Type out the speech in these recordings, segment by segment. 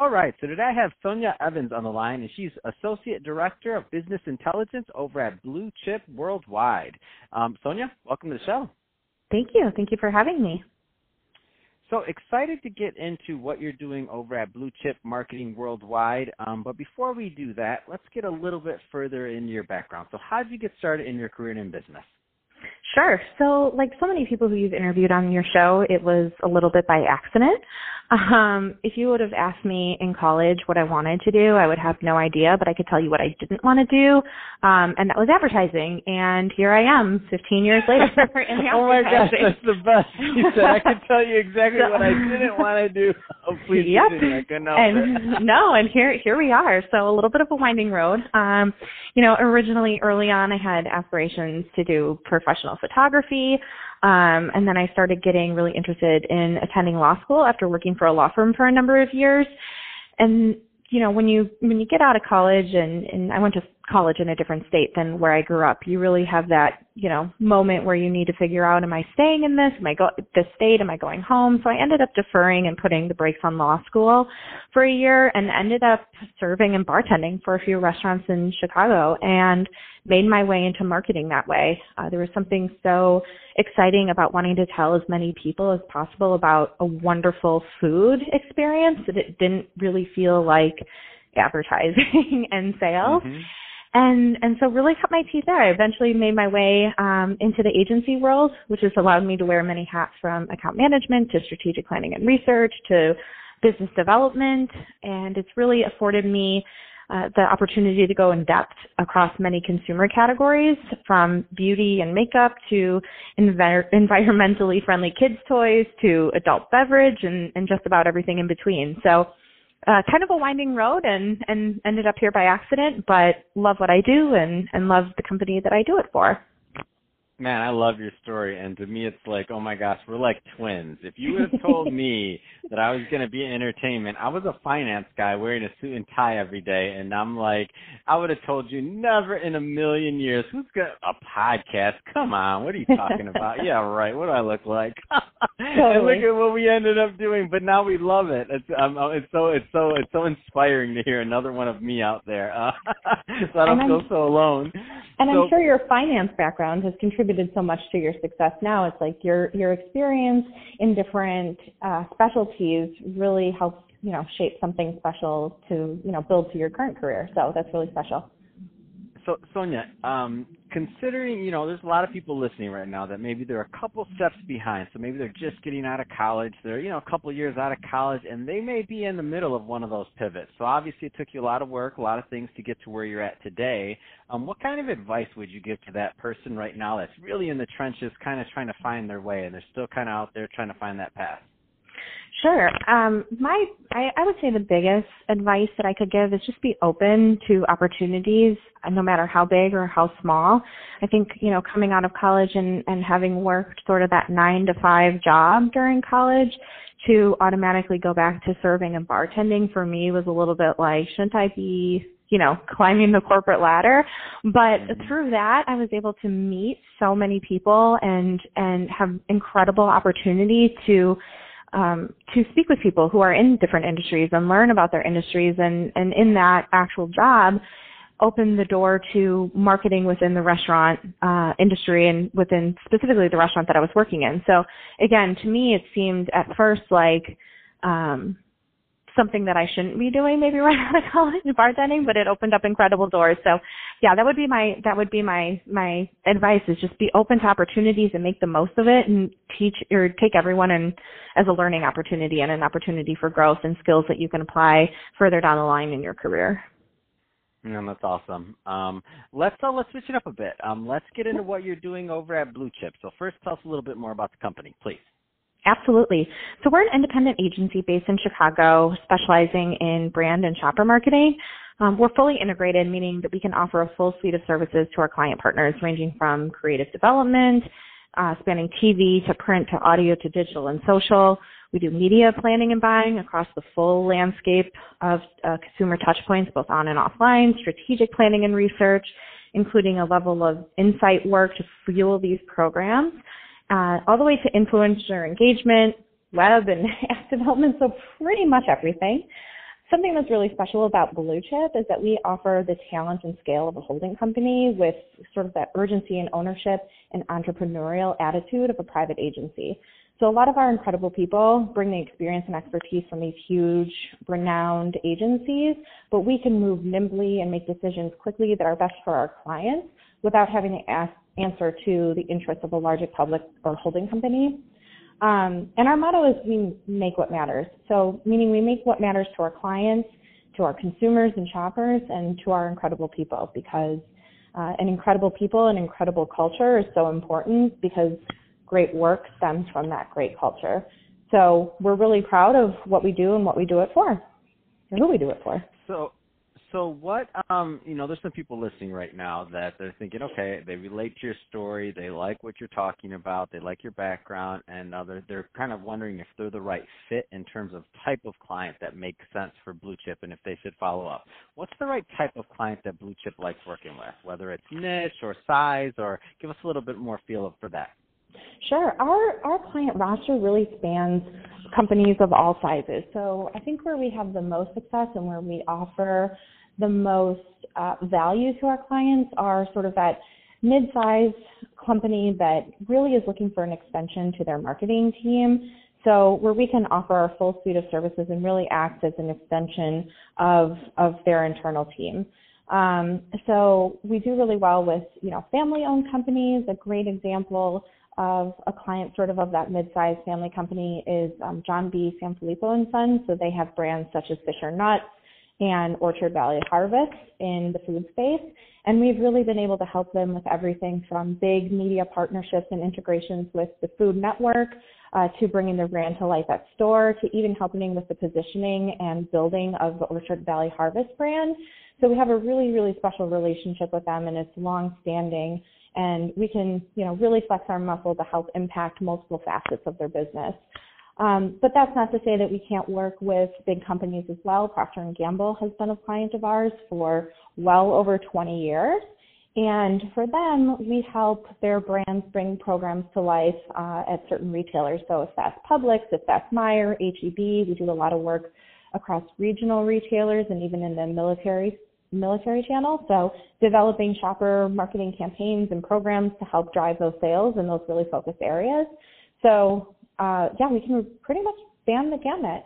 All right, so today I have Sonia Evans on the line, and she's Associate Director of Business Intelligence over at Blue Chip Worldwide. Um, Sonia, welcome to the show. Thank you. Thank you for having me. So excited to get into what you're doing over at Blue Chip Marketing Worldwide. Um, but before we do that, let's get a little bit further into your background. So, how did you get started in your career in business? Sure. So, like so many people who you've interviewed on your show, it was a little bit by accident. Um, if you would have asked me in college what I wanted to do, I would have no idea, but I could tell you what I didn't want to do, um, and that was advertising. And here I am, 15 years later. in oh my gosh, that's the best. You said I could tell you exactly so, what I didn't want to do. Oh, please yep. I couldn't and, no, and here here we are. So a little bit of a winding road. Um, you know, originally early on, I had aspirations to do professional photography. Um, and then I started getting really interested in attending law school after working for a law firm for a number of years. And you know, when you when you get out of college and and I went to college in a different state than where I grew up, you really have that you know moment where you need to figure out: Am I staying in this? Am I go this state? Am I going home? So I ended up deferring and putting the brakes on law school for a year, and ended up serving and bartending for a few restaurants in Chicago, and made my way into marketing that way. Uh, there was something so exciting about wanting to tell as many people as possible about a wonderful food experience that it didn't really feel like advertising and sales. Mm-hmm. And and so really cut my teeth there. I eventually made my way um, into the agency world, which has allowed me to wear many hats from account management to strategic planning and research to business development, and it's really afforded me uh, the opportunity to go in depth across many consumer categories, from beauty and makeup to envir- environmentally friendly kids' toys to adult beverage and, and just about everything in between. So, uh, kind of a winding road and, and ended up here by accident, but love what I do and, and love the company that I do it for. Man, I love your story, and to me, it's like, oh my gosh, we're like twins. If you would have told me that I was going to be in entertainment, I was a finance guy wearing a suit and tie every day, and I'm like, I would have told you never in a million years. Who's got a podcast? Come on, what are you talking about? yeah, right. What do I look like? and look at what we ended up doing. But now we love it. It's um, it's so it's so it's so inspiring to hear another one of me out there. Uh, so I don't feel so alone. And so, I'm sure your finance background has contributed so much to your success now. It's like your your experience in different uh, specialties really helps you know shape something special to you know build to your current career. So that's really special so Sonia, um, considering you know there's a lot of people listening right now that maybe they're a couple steps behind, so maybe they're just getting out of college, they're you know a couple years out of college, and they may be in the middle of one of those pivots. So obviously it took you a lot of work, a lot of things to get to where you're at today. Um, what kind of advice would you give to that person right now that's really in the trenches, kind of trying to find their way, and they're still kind of out there trying to find that path? Sure. Um, my, I, I would say the biggest advice that I could give is just be open to opportunities, uh, no matter how big or how small. I think, you know, coming out of college and, and having worked sort of that nine to five job during college, to automatically go back to serving and bartending for me was a little bit like, shouldn't I be you know, climbing the corporate ladder. But mm-hmm. through that, I was able to meet so many people and, and have incredible opportunity to um, to speak with people who are in different industries and learn about their industries and, and in that actual job open the door to marketing within the restaurant uh, industry and within specifically the restaurant that I was working in. So again, to me, it seemed at first like um, something that I shouldn't be doing maybe right out of college bartending, but it opened up incredible doors. So yeah, that would be my that would be my my advice is just be open to opportunities and make the most of it and teach or take everyone and as a learning opportunity and an opportunity for growth and skills that you can apply further down the line in your career. Yeah, that's awesome. Um, let's uh, let's switch it up a bit. Um, let's get into what you're doing over at Blue Chip. So first, tell us a little bit more about the company, please. Absolutely. So we're an independent agency based in Chicago, specializing in brand and shopper marketing. Um, we're fully integrated, meaning that we can offer a full suite of services to our client partners, ranging from creative development, uh, spanning TV to print to audio to digital and social. We do media planning and buying across the full landscape of uh, consumer touchpoints, both on and offline, strategic planning and research, including a level of insight work to fuel these programs uh, all the way to influencer engagement, web and app development, so pretty much everything. Something that's really special about Blue Chip is that we offer the talent and scale of a holding company with sort of that urgency and ownership and entrepreneurial attitude of a private agency. So a lot of our incredible people bring the experience and expertise from these huge, renowned agencies, but we can move nimbly and make decisions quickly that are best for our clients without having to ask answer to the interests of a larger public or holding company. Um, and our motto is we make what matters. So meaning we make what matters to our clients, to our consumers and shoppers, and to our incredible people because uh, an incredible people and incredible culture is so important because great work stems from that great culture. So we're really proud of what we do and what we do it for, and who we do it for. So so what um you know there's some people listening right now that they're thinking okay they relate to your story they like what you're talking about they like your background and uh, they're they're kind of wondering if they're the right fit in terms of type of client that makes sense for blue chip and if they should follow up. What's the right type of client that blue chip likes working with? Whether it's niche or size or give us a little bit more feel for that Sure. Our our client roster really spans companies of all sizes. So I think where we have the most success and where we offer the most uh, value to our clients are sort of that mid-sized company that really is looking for an extension to their marketing team. So where we can offer our full suite of services and really act as an extension of of their internal team. Um, so we do really well with you know family-owned companies. A great example of a client sort of of that mid-sized family company is um, John B. Sanfilippo and Sons. So they have brands such as Fisher Nuts, and Orchard Valley Harvest in the food space. And we've really been able to help them with everything from big media partnerships and integrations with the Food Network uh, to bringing their brand to life at store to even helping with the positioning and building of the Orchard Valley Harvest brand. So we have a really, really special relationship with them and it's long standing and we can, you know, really flex our muscle to help impact multiple facets of their business. Um, but that's not to say that we can't work with big companies as well. Procter and Gamble has been a client of ours for well over 20 years. And for them, we help their brands bring programs to life uh, at certain retailers. So if that's Publix, if that's Meijer, HEB, we do a lot of work across regional retailers and even in the military military channel. So developing shopper marketing campaigns and programs to help drive those sales in those really focused areas. So uh, yeah, we can pretty much span the gamut.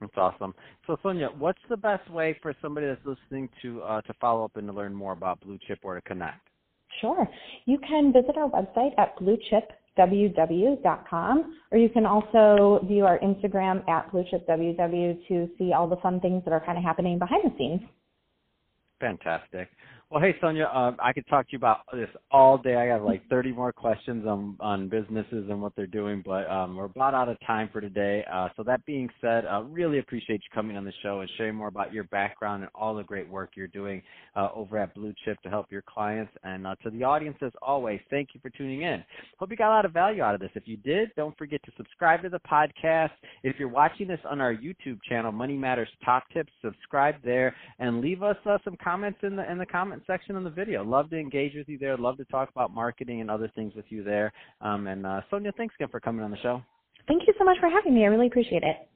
That's awesome. So Sonia, what's the best way for somebody that's listening to uh, to follow up and to learn more about Blue Chip or to connect? Sure. You can visit our website at bluechipww.com, or you can also view our Instagram at bluechipww to see all the fun things that are kind of happening behind the scenes. Fantastic. Well, hey Sonia, uh, I could talk to you about this all day. I have like 30 more questions on on businesses and what they're doing, but um, we're about out of time for today. Uh, so that being said, uh, really appreciate you coming on the show and sharing more about your background and all the great work you're doing uh, over at Blue Chip to help your clients. And uh, to the audience, as always, thank you for tuning in. Hope you got a lot of value out of this. If you did, don't forget to subscribe to the podcast. If you're watching this on our YouTube channel, Money Matters Top Tips, subscribe there and leave us uh, some comments in the in the section on the video. Love to engage with you there. Love to talk about marketing and other things with you there. Um, and uh, Sonia, thanks again for coming on the show. Thank you so much for having me. I really appreciate it.